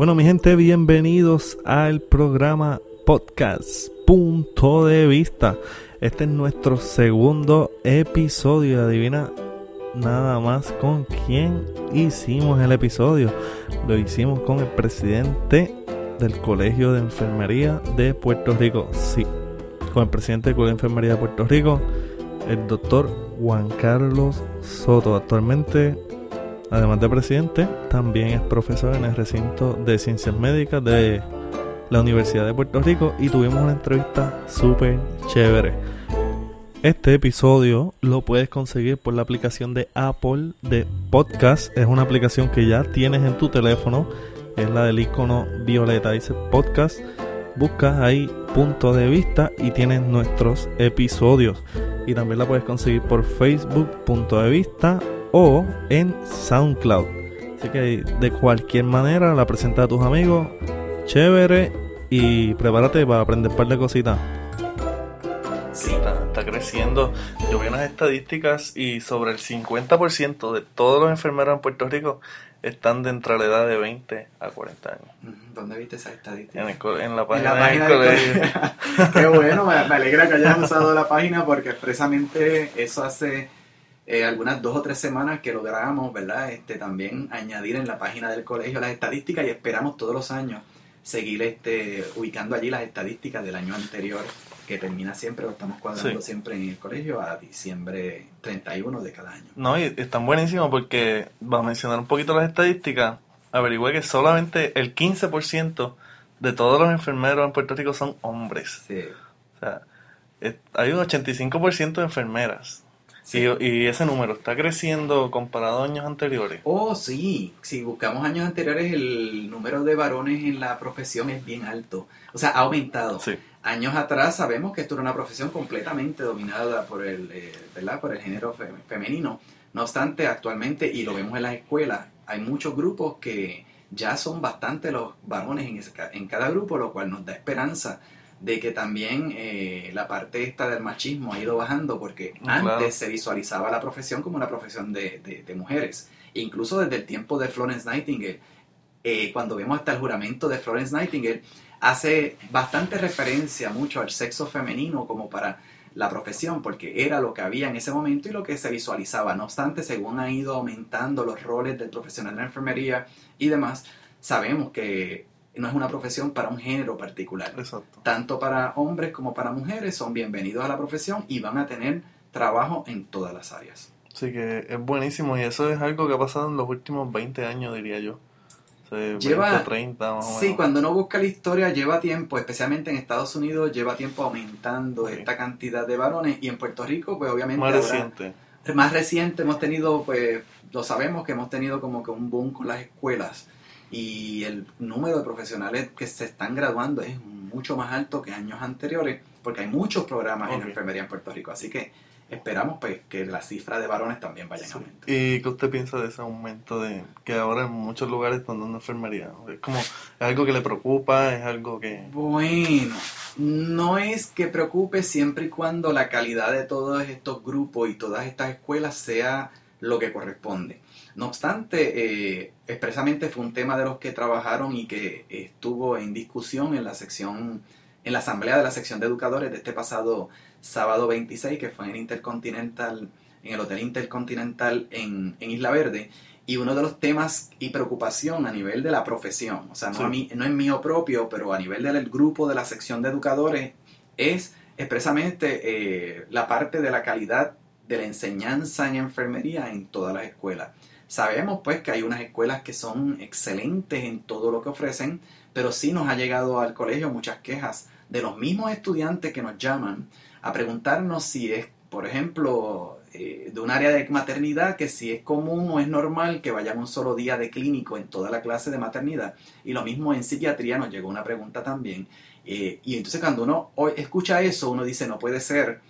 Bueno, mi gente, bienvenidos al programa podcast Punto de Vista. Este es nuestro segundo episodio. Adivina nada más con quién hicimos el episodio. Lo hicimos con el presidente del Colegio de Enfermería de Puerto Rico. Sí, con el presidente del Colegio de Enfermería de Puerto Rico, el doctor Juan Carlos Soto. Actualmente, además de presidente, también es profesor en el recinto de ciencias médicas de la Universidad de Puerto Rico y tuvimos una entrevista súper chévere. Este episodio lo puedes conseguir por la aplicación de Apple de Podcast. Es una aplicación que ya tienes en tu teléfono. Es la del icono violeta. Dice Podcast. Buscas ahí punto de vista y tienes nuestros episodios. Y también la puedes conseguir por Facebook punto de vista o en SoundCloud. Así que de cualquier manera la presenta a tus amigos. Chévere. Y prepárate para aprender un par de cositas. Sí, está, está creciendo. Yo vi unas estadísticas y sobre el 50% de todos los enfermeros en Puerto Rico están de entre la edad de 20 a 40 años. ¿Dónde viste esa estadística? En, el co- en la En página, la del página del colegio. colegio. Qué bueno, me, me alegra que hayas usado la página porque expresamente eso hace eh, algunas dos o tres semanas que logramos, ¿verdad? Este, también añadir en la página del colegio las estadísticas y esperamos todos los años seguir este, ubicando allí las estadísticas del año anterior que termina siempre, lo estamos cuadrando Sí. siempre en el colegio a diciembre 31 de cada año. No, y están buenísimos porque, va a mencionar un poquito las estadísticas, averigüé que solamente el 15% de todos los enfermeros en Puerto Rico son hombres. Sí. O sea, hay un 85% de enfermeras. Sí. Y, y ese número está creciendo comparado a años anteriores. Oh, sí. Si buscamos años anteriores, el número de varones en la profesión es bien alto. O sea, ha aumentado. Sí, Años atrás sabemos que esto era una profesión completamente dominada por el, eh, ¿verdad? por el género fe- femenino. No obstante, actualmente, y lo vemos en las escuelas, hay muchos grupos que ya son bastante los varones en, ese ca- en cada grupo, lo cual nos da esperanza de que también eh, la parte esta del machismo ha ido bajando porque Claro. antes se visualizaba la profesión como una profesión de, de- de mujeres. Incluso desde el tiempo de Florence Nightingale, eh, cuando vemos hasta el juramento de Florence Nightingale, hace bastante referencia mucho al sexo femenino como para la profesión, porque era lo que había en ese momento y lo que se visualizaba. No obstante, según han ido aumentando los roles del profesional de la enfermería y demás, sabemos que no es una profesión para un género particular. exacto. Tanto para hombres como para mujeres son bienvenidos a la profesión y van a tener trabajo en todas las áreas. Así que es buenísimo y eso es algo que ha pasado en los últimos 20 años, diría yo. O sea, Lleva- 20, 30 más o Sí, menos. cuando uno busca la historia lleva tiempo, especialmente en Estados Unidos, lleva tiempo aumentando Sí. esta cantidad de varones y en Puerto Rico, pues obviamente Más reciente. más reciente hemos tenido, pues lo sabemos que hemos tenido como que un boom con las escuelas y el número de profesionales que se están graduando es mucho más alto que años anteriores porque hay muchos programas en enfermería en Puerto Rico, así que esperamos pues que la cifra de varones también vaya Sí. aumento. ¿Y qué usted piensa de ese aumento de que ahora en muchos lugares están dando enfermería? Es como, es algo que le preocupa, es algo que... Bueno, no es que preocupe siempre y cuando la calidad de todos estos grupos y todas estas escuelas sea lo que corresponde. No obstante, eh, expresamente fue un tema de los que trabajaron y que estuvo en discusión en la sección, en la asamblea de la sección de educadores de este pasado sábado 26, que fue en Intercontinental, en el Hotel Intercontinental en, en Isla Verde. Y uno de los temas y preocupación a nivel de la profesión, o sea, no, Sí. a mí, no es mío propio, pero a nivel del grupo de la sección de educadores, es expresamente eh, la parte de la calidad de la enseñanza en enfermería en todas las escuelas. Sabemos pues que hay unas escuelas que son excelentes en todo lo que ofrecen, pero sí nos ha llegado al colegio muchas quejas de los mismos estudiantes que nos llaman a preguntarnos si es, por ejemplo, eh, de un área de maternidad, que si es común o es normal que vayan un solo día de clínico en toda la clase de maternidad. Y lo mismo en psiquiatría nos llegó una pregunta también. Eh, y entonces cuando uno escucha eso, uno dice, no puede ser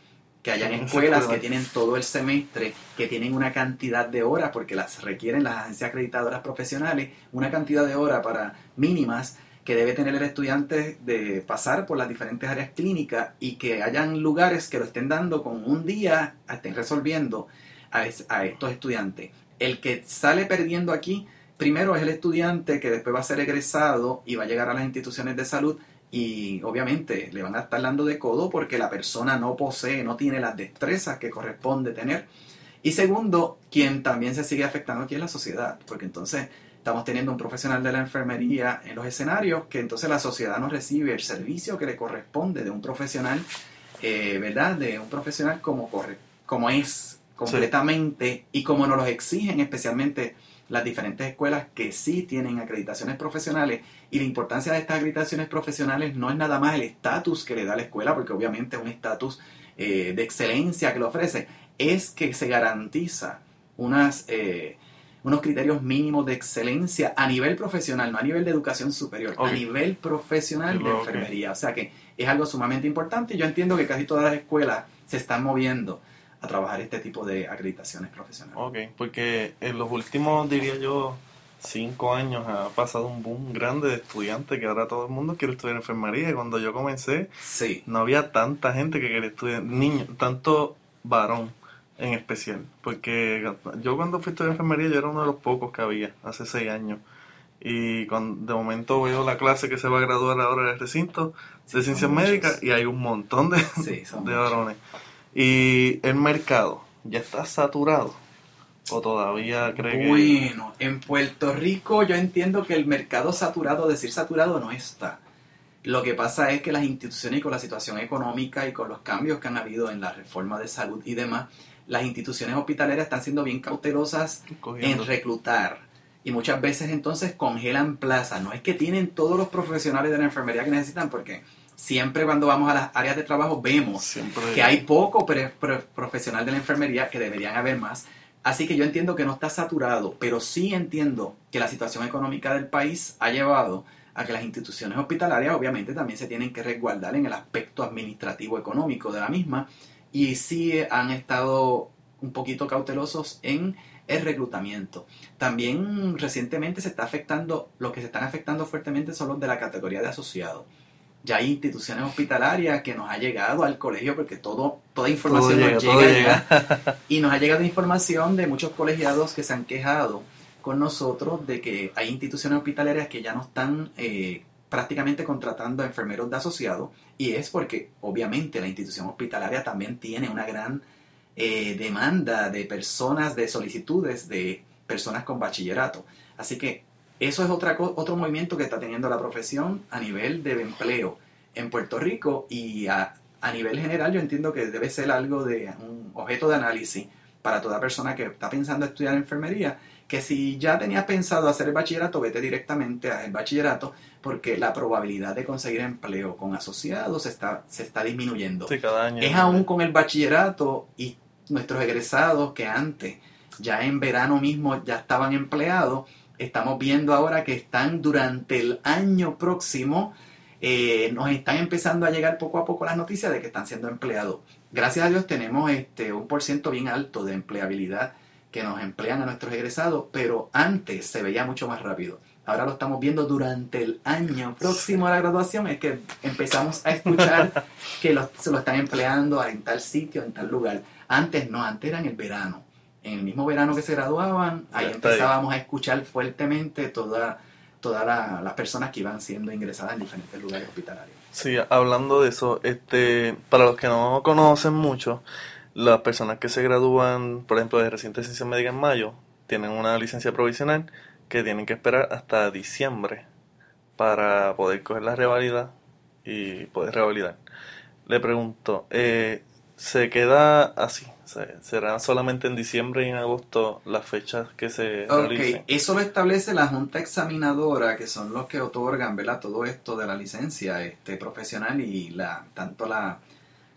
que hayan escuelas que tienen todo el semestre, que tienen una cantidad de horas, porque las requieren las agencias acreditadoras profesionales, una cantidad de horas para mínimas que debe tener el estudiante de pasar por las diferentes áreas clínicas y que hayan lugares que lo estén dando con un día, estén resolviendo a, es- a estos estudiantes. El que sale perdiendo aquí primero es el estudiante que después va a ser egresado y va a llegar a las instituciones de salud y obviamente le van a estar dando de codo porque la persona no posee, no tiene las destrezas que corresponde tener. Y segundo, quien también se sigue afectando aquí es la sociedad, porque entonces estamos teniendo un profesional de la enfermería en los escenarios que entonces la sociedad no recibe el servicio que le corresponde de un profesional, eh, ¿verdad? De un profesional como, corre, como es completamente y como nos lo exigen especialmente las diferentes escuelas que sí tienen acreditaciones profesionales y la importancia de estas acreditaciones profesionales no es nada más el estatus que le da la escuela, porque obviamente es un estatus eh, de excelencia que le ofrece, es que se garantiza unas, eh, unos criterios mínimos de excelencia a nivel profesional, no a nivel de educación superior, a nivel profesional de enfermería. O sea que es algo sumamente importante y yo entiendo que casi todas las escuelas se están moviendo a trabajar este tipo de acreditaciones profesionales. Ok, porque en los últimos, diría yo, cinco años ha pasado un boom grande de estudiantes que ahora todo el mundo quiere estudiar enfermería y cuando yo comencé sí. no había tanta gente que quería estudiar, niños, tanto varón en especial, porque yo cuando fui a estudiar enfermería yo era uno de los pocos que había hace seis años y cuando de momento veo la clase que se va a graduar ahora en el recinto de ciencias médicas y hay un montón de, de varones. Y el mercado ya está saturado. ¿O todavía cree Bueno, en Puerto Rico yo entiendo que el mercado saturado, decir saturado, no está. Lo que pasa es que las instituciones con la situación económica y con los cambios que han habido en la reforma de salud y demás, las instituciones hospitalarias están siendo bien cautelosas en reclutar. Y muchas veces entonces congelan plazas. No es que tienen todos los profesionales de la enfermería que necesitan, porque siempre cuando vamos a las áreas de trabajo vemos que hay poco profesional de la enfermería, que deberían haber más. Así que yo entiendo que no está saturado, pero sí entiendo que la situación económica del país ha llevado a que las instituciones hospitalarias obviamente también se tienen que resguardar en el aspecto administrativo económico de la misma y sí han estado un poquito cautelosos en el reclutamiento. También recientemente se está afectando, los que se están afectando fuertemente son los de la categoría de asociado ya hay instituciones hospitalarias que nos ha llegado al colegio porque todo toda información nos llega, y nos ha llegado información de muchos colegiados que se han quejado con nosotros de que hay instituciones hospitalarias que ya no están eh, prácticamente contratando a enfermeros de asociado y es porque obviamente la institución hospitalaria también tiene una gran eh, demanda de personas, de solicitudes de personas con bachillerato. Así que eso es otra, otro movimiento que está teniendo la profesión a nivel de empleo en Puerto Rico y a, nivel general yo entiendo que debe ser algo de un objeto de análisis para toda persona que está pensando estudiar enfermería, que si ya tenías pensado hacer el bachillerato, vete directamente al bachillerato, porque la probabilidad de conseguir empleo con asociados está, se está disminuyendo. cada año. Es aún con el bachillerato y nuestros egresados que antes, ya en verano mismo, ya estaban empleados, estamos viendo ahora que están durante el año próximo, eh, nos están empezando a llegar poco a poco las noticias de que están siendo empleados. Gracias a Dios tenemos este, un por ciento bien alto de empleabilidad que nos emplean a nuestros egresados, pero antes se veía mucho más rápido. Ahora lo estamos viendo durante el año próximo a la graduación, es que empezamos a escuchar que se lo están empleando en tal sitio, en tal lugar. Antes no, antes era en el verano en el mismo verano que se graduaban, ahí empezábamos a escuchar fuertemente todas todas las personas que iban siendo ingresadas en diferentes lugares hospitalarios. Sí, hablando de eso, este, para los que no conocen mucho, las personas que se gradúan, por ejemplo, de reciente ciencia médica en mayo, tienen una licencia provisional que tienen que esperar hasta diciembre para poder coger la revalida y poder revalidar. Le pregunto, eh, ¿se queda así? Será solamente en diciembre y en agosto las fechas que se Ok, eso lo establece la Junta Examinadora, que son los que otorgan ¿verdad? todo esto de la licencia este, profesional y la tanto la,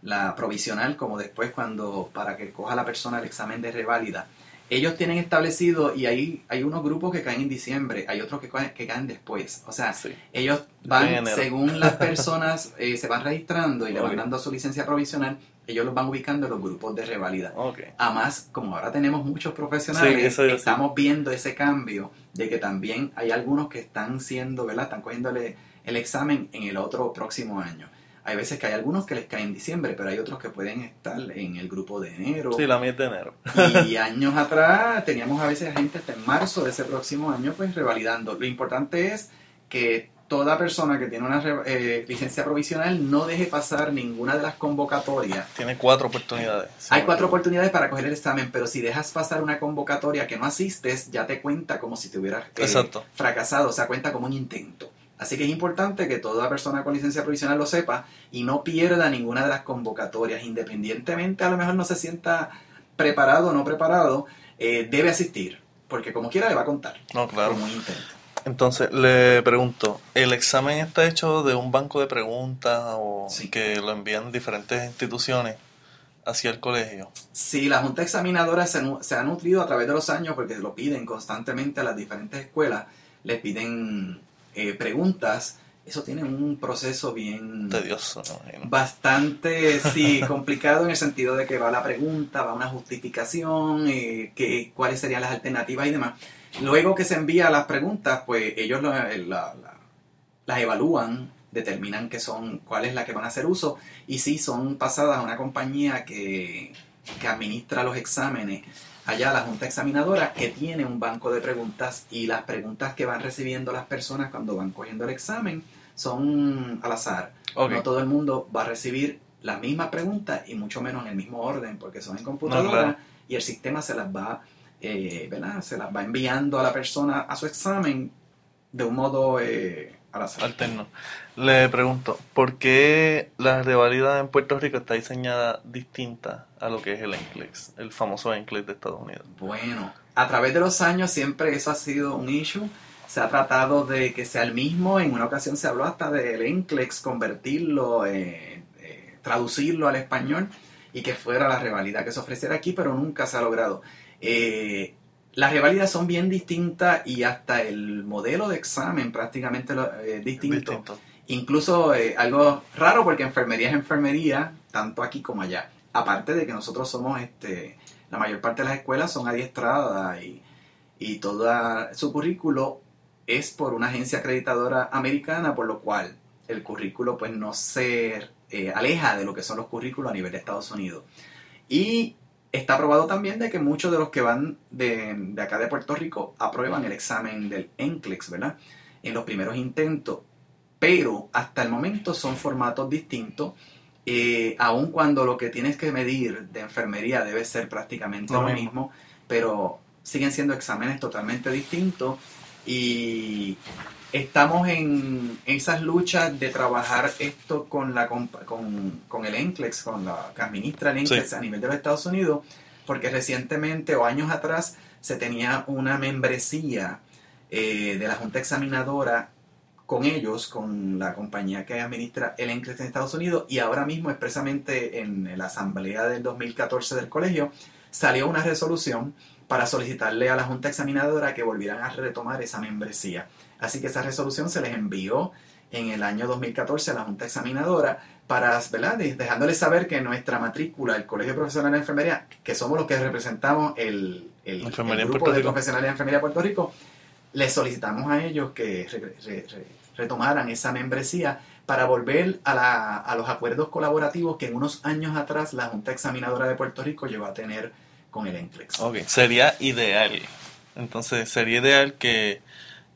la provisional como después cuando para que coja la persona el examen de reválida. Ellos tienen establecido, y hay, hay unos grupos que caen en diciembre, hay otros que, que caen después. O sea, ellos van, según las personas eh, se van registrando y le van dando su licencia provisional, ellos los van ubicando en los grupos de revalida. Además, como ahora tenemos muchos profesionales, estamos viendo ese cambio de que también hay algunos que están siendo, ¿verdad? Están cogiéndole el examen en el otro próximo año. Hay veces que hay algunos que les caen en diciembre, pero hay otros que pueden estar en el grupo de enero. Sí, la es de enero. Y años atrás teníamos a veces gente hasta en marzo de ese próximo año, pues revalidando. Lo importante es que toda persona que tiene una eh, licencia provisional no deje pasar ninguna de las convocatorias. Tiene cuatro oportunidades. Hay cuatro oportunidades para coger el examen, pero si dejas pasar una convocatoria que no asistes, ya te cuenta como si te hubieras eh, fracasado, o sea, cuenta como un intento. Así que es importante que toda persona con licencia provisional lo sepa y no pierda ninguna de las convocatorias, independientemente a lo mejor no se sienta preparado o no preparado, eh, debe asistir, porque como quiera le va a contar No, claro. como un intento. Entonces, le pregunto, ¿el examen está hecho de un banco de preguntas o Sí. que lo envían diferentes instituciones hacia el colegio? Sí, la Junta Examinadora se, se ha nutrido a través de los años porque lo piden constantemente a las diferentes escuelas, les piden eh, preguntas, eso tiene un proceso bien Tedioso, imagino. bastante sí, complicado en el sentido de que va la pregunta, va una justificación, eh, que, cuáles serían las alternativas y demás. Luego que se envía las preguntas, pues ellos lo- eh, la- la- las evalúan, determinan que son, cuál es la que van a hacer uso y si son pasadas a una compañía que, que administra los exámenes allá la Junta Examinadora que tiene un banco de preguntas y las preguntas que van recibiendo las personas cuando van cogiendo el examen son al azar. No todo el mundo va a recibir las mismas preguntas y mucho menos en el mismo orden porque son en computadora No, claro. y el sistema se las va, eh, ¿verdad? Se las va enviando a la persona a su examen de un modo eh, al. Alterno. Le pregunto, ¿por qué la revalida en Puerto Rico está diseñada distinta a lo que es el NCLEX, el famoso NCLEX de Estados Unidos? Bueno, a través de los años siempre eso ha sido un issue. Se ha tratado de que sea el mismo. En una ocasión se habló hasta del NCLEX, convertirlo, eh, eh, traducirlo al español y que fuera la revalida que se ofreciera aquí, pero nunca se ha logrado. Eh, las revalidas son bien distintas y hasta el modelo de examen prácticamente eh, distinto. Distinto. Incluso eh, algo raro porque enfermería es enfermería, tanto aquí como allá. Aparte de que nosotros somos, este, la mayor parte de las escuelas son adiestradas y, y todo su currículo es por una agencia acreditadora americana, por lo cual el currículo pues no se eh, aleja de lo que son los currículos a nivel de Estados Unidos. Y está probado también de que muchos de los que van de, de acá de Puerto Rico aprueban el examen del NCLEX, ¿verdad? En los primeros intentos pero hasta el momento son formatos distintos, eh, aun cuando lo que tienes que medir de enfermería debe ser prácticamente Lo lo, mismo. mismo, pero siguen siendo exámenes totalmente distintos y estamos en esas luchas de trabajar esto con, la, con, con el NCLEX, con la que administra el NCLEX Sí. a nivel de los Estados Unidos, porque recientemente o años atrás se tenía una membresía eh, de la Junta Examinadora con ellos, con la compañía que administra el NCLEX en Estados Unidos, y ahora mismo expresamente en la asamblea del 2014 del colegio salió una resolución para solicitarle a la Junta Examinadora que volvieran a retomar esa membresía. Así que esa resolución se les envió en el año 2014 a la Junta Examinadora para, ¿verdad? De- Dejándoles saber que nuestra matrícula, el Colegio Profesional de Enfermería, que somos los que representamos el, el, el grupo de profesionales de enfermería de Puerto Rico, les solicitamos a ellos que re- re- re- retomaran esa membresía para volver a, la- a los acuerdos colaborativos que en unos años atrás la Junta Examinadora de Puerto Rico llegó a tener con el NCLEX. Ok, sería ideal. Entonces, sería ideal que,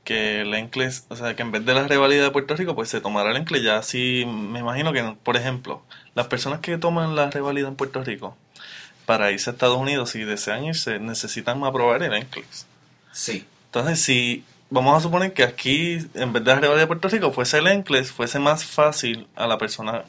que el NCLEX, o sea, que en vez de la revalida de Puerto Rico, pues se tomara el NCLEX. Ya así, me imagino que, por ejemplo, las personas que toman la revalida en Puerto Rico, para irse a Estados Unidos, si desean irse, necesitan aprobar el NCLEX. Sí. Entonces, si vamos a suponer que aquí, en vez de la revalida de Puerto Rico, fuese el NCLEX, fuese más fácil a la persona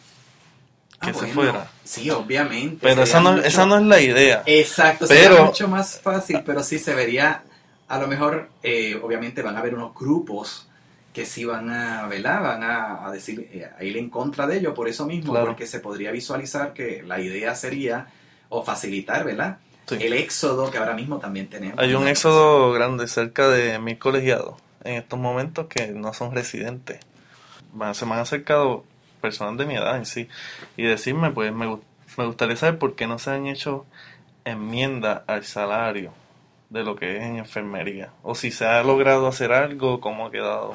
que Ah, se bueno, fuera. Sí, obviamente. Pero esa no, mucho- esa no es la idea. Exacto, Pero- sería mucho más fácil, pero sí se vería, a lo mejor, eh, obviamente van a haber unos grupos que sí van a, ¿verdad? Van a, a decir, eh, a ir en contra de ello por eso mismo, Claro. porque se podría visualizar que la idea sería, o facilitar, ¿verdad? Sí. El éxodo que ahora mismo también tenemos. Hay un éxodo grande, cerca de mil colegiados en estos momentos que no son residentes. Se me han acercado personas de mi edad en sí y decirme, pues me, me gustaría saber por qué no se han hecho enmiendas al salario de lo que es en enfermería. O si se ha logrado hacer algo, cómo ha quedado.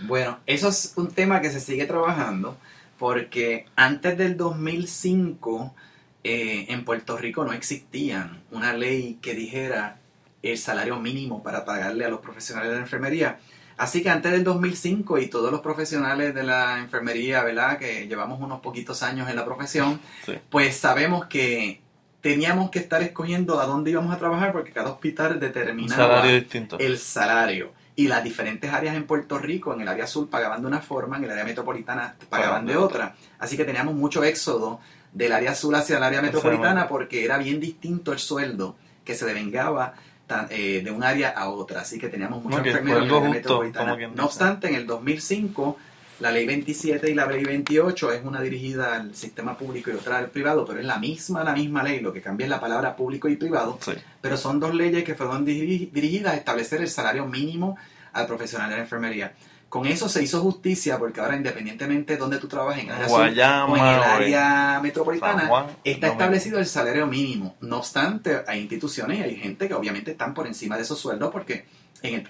Bueno, eso es un tema que se sigue trabajando, porque antes del 2005 eh, en Puerto Rico no existía una ley que dijera el salario mínimo para pagarle a los profesionales de la enfermería. Así que antes del 2005 y todos los profesionales de la enfermería, ¿verdad? Que llevamos unos poquitos años en la profesión, pues sabemos que teníamos que estar escogiendo a dónde íbamos a trabajar porque cada hospital determinaba el salario. Y las diferentes áreas en Puerto Rico, en el área azul pagaban de una forma, en el área metropolitana pagaban de otra. Así que teníamos mucho éxodo del área azul hacia el área metropolitana porque era bien distinto el sueldo que se devengaba eh, de un área a otra. Así que teníamos muchos enfermeros en el área metropolitana. No obstante, en el 2005 la ley 27 y la ley 28 es una dirigida al sistema público y otra al privado, pero es la misma, la misma ley, lo que cambia es la palabra público y privado, pero son dos leyes que fueron dirigidas a establecer el salario mínimo al profesional de la enfermería. Con eso se hizo justicia porque ahora independientemente de donde tú trabajes, en, el área o en el área metropolitana, está establecido el salario mínimo. No obstante, hay instituciones y hay gente que obviamente están por encima de esos sueldos porque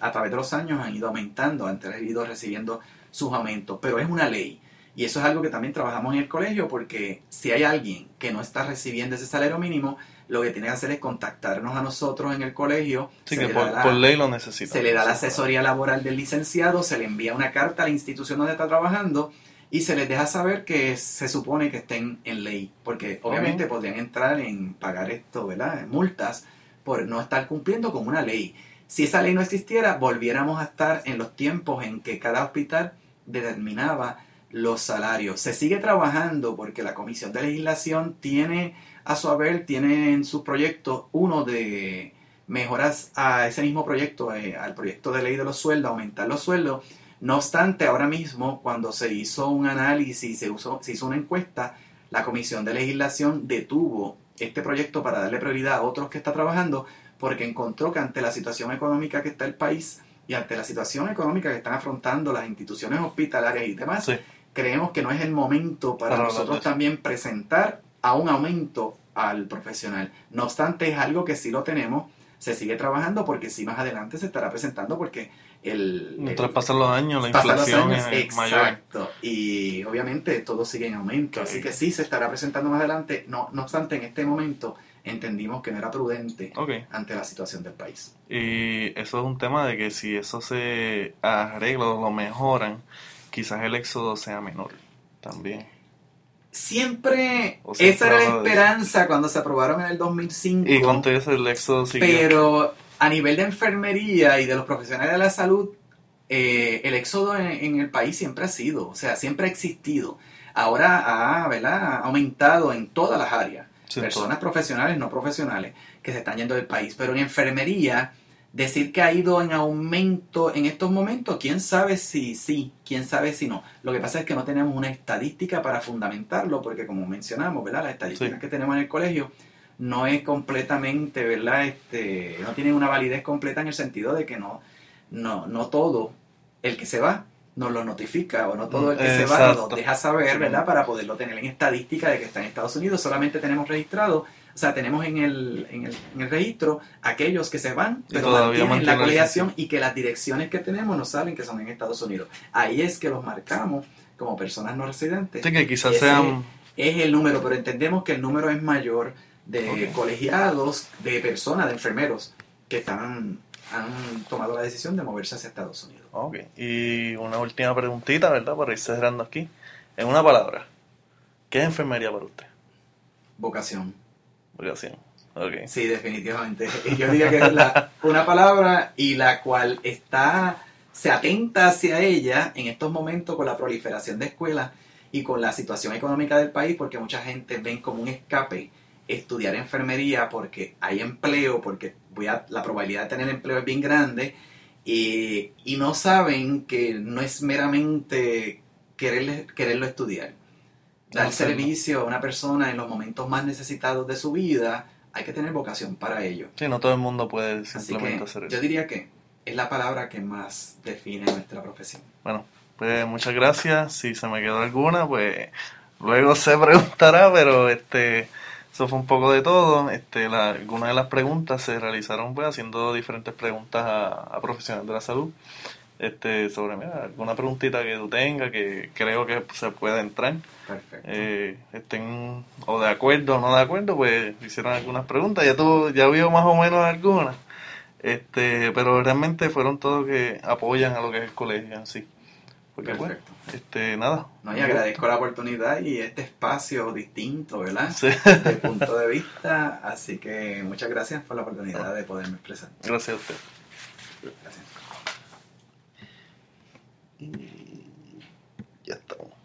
a través de los años han ido aumentando, han ido recibiendo sus aumentos, pero es una ley. Y eso es algo que también trabajamos en el colegio porque si hay alguien que no está recibiendo ese salario mínimo, lo que tiene que hacer es contactarnos a nosotros en el colegio. Sí, que por, ley lo necesita. Se le da la asesoría laboral del licenciado, se le envía una carta a la institución donde está trabajando y se les deja saber que se supone que estén en ley, porque obviamente podrían entrar en pagar esto, ¿verdad? Multas por no estar cumpliendo con una ley. Si esa ley no existiera, volviéramos a estar en los tiempos en que cada hospital determinaba los salarios. Se sigue trabajando porque la Comisión de Legislación tiene a su haber, tiene en su proyecto uno de mejoras a ese mismo proyecto, eh, al proyecto de ley de los sueldos, aumentar los sueldos. No obstante, ahora mismo, cuando se hizo un análisis, se, usó, se hizo una encuesta, la Comisión de Legislación detuvo este proyecto para darle prioridad a otros que está trabajando, porque encontró que ante la situación económica que está el país y ante la situación económica que están afrontando las instituciones hospitalarias y demás, creemos que no es el momento para, nosotros también presentar a un aumento al profesional. No obstante, es algo que sí lo tenemos, se sigue trabajando porque sí más adelante se estará presentando porque el... Mientras pasan los años, la inflación es exacto, Y obviamente todo sigue en aumento, así que sí se estará presentando más adelante. No, no obstante, en este momento entendimos que no era prudente ante la situación del país. Y eso es un tema de que si eso se arregla o lo mejoran, quizás el éxodo sea menor también. Siempre esa era la esperanza cuando se aprobaron en el 2005. Y con eso el éxodo. Pero a nivel de enfermería y de los profesionales de la salud, eh, el éxodo en, el país siempre ha sido, o sea, siempre ha existido. Ahora ha, ha aumentado en todas las áreas personas profesionales, no profesionales, que se están yendo del país. Pero en enfermería, decir que ha ido en aumento en estos momentos, quién sabe si sí, quién sabe si no. Lo que pasa es que no tenemos una estadística para fundamentarlo, porque como mencionamos, ¿verdad? Las estadísticas que tenemos en el colegio no es completamente, ¿verdad? Este, no tienen una validez completa en el sentido de que no, no, no todo el que se va nos lo notifica o no todo el que se va nos deja saber, ¿verdad? Para poderlo tener en estadística de que está en Estados Unidos. Solamente tenemos registrado, o sea, tenemos en el, en el, en el registro aquellos que se van, pero mantienen la colegiación y que las direcciones que tenemos nos salen que son en Estados Unidos. Ahí es que los marcamos como personas no residentes. Sí, que quizás sean... Es el número, pero entendemos que el número es mayor de colegiados, de personas, de enfermeros que están han tomado la decisión de moverse hacia Estados Unidos. Ok, y una última preguntita, ¿verdad? Para ir cerrando aquí. En una palabra, ¿qué es enfermería para usted? Vocación. Sí, definitivamente. Yo diría que es una palabra y la cual está, se atenta hacia ella en estos momentos con la proliferación de escuelas y con la situación económica del país, porque mucha gente ven como un escape estudiar enfermería porque hay empleo, porque voy a, la probabilidad de tener empleo es bien grande, y, no saben que no es meramente querer, quererlo estudiar. Dar servicio a una persona en los momentos más necesitados de su vida, hay que tener vocación para ello. Sí, no todo el mundo puede simplemente hacer eso. Yo diría que es la palabra que más define nuestra profesión. Bueno, pues muchas gracias. Si se me quedó alguna, pues luego se preguntará, pero este eso fue un poco de todo. Este, algunas de las preguntas se realizaron pues, haciendo diferentes preguntas a, profesionales de la salud. Este, sobre mira, alguna preguntita que tú tengas que creo que se puede entrar. Perfecto. Eh, estén o de acuerdo o no de acuerdo, pues hicieron algunas preguntas. Ya tú, ya vio más o menos algunas. Este, pero realmente fueron todos que apoyan a lo que es el colegio en sí. Porque bueno, Perfecto. este, nada. No, y agradezco la oportunidad y este espacio distinto, ¿verdad? Sí. De punto de vista. Así que muchas gracias por la oportunidad de poderme expresar. Gracias a usted. Gracias. я там.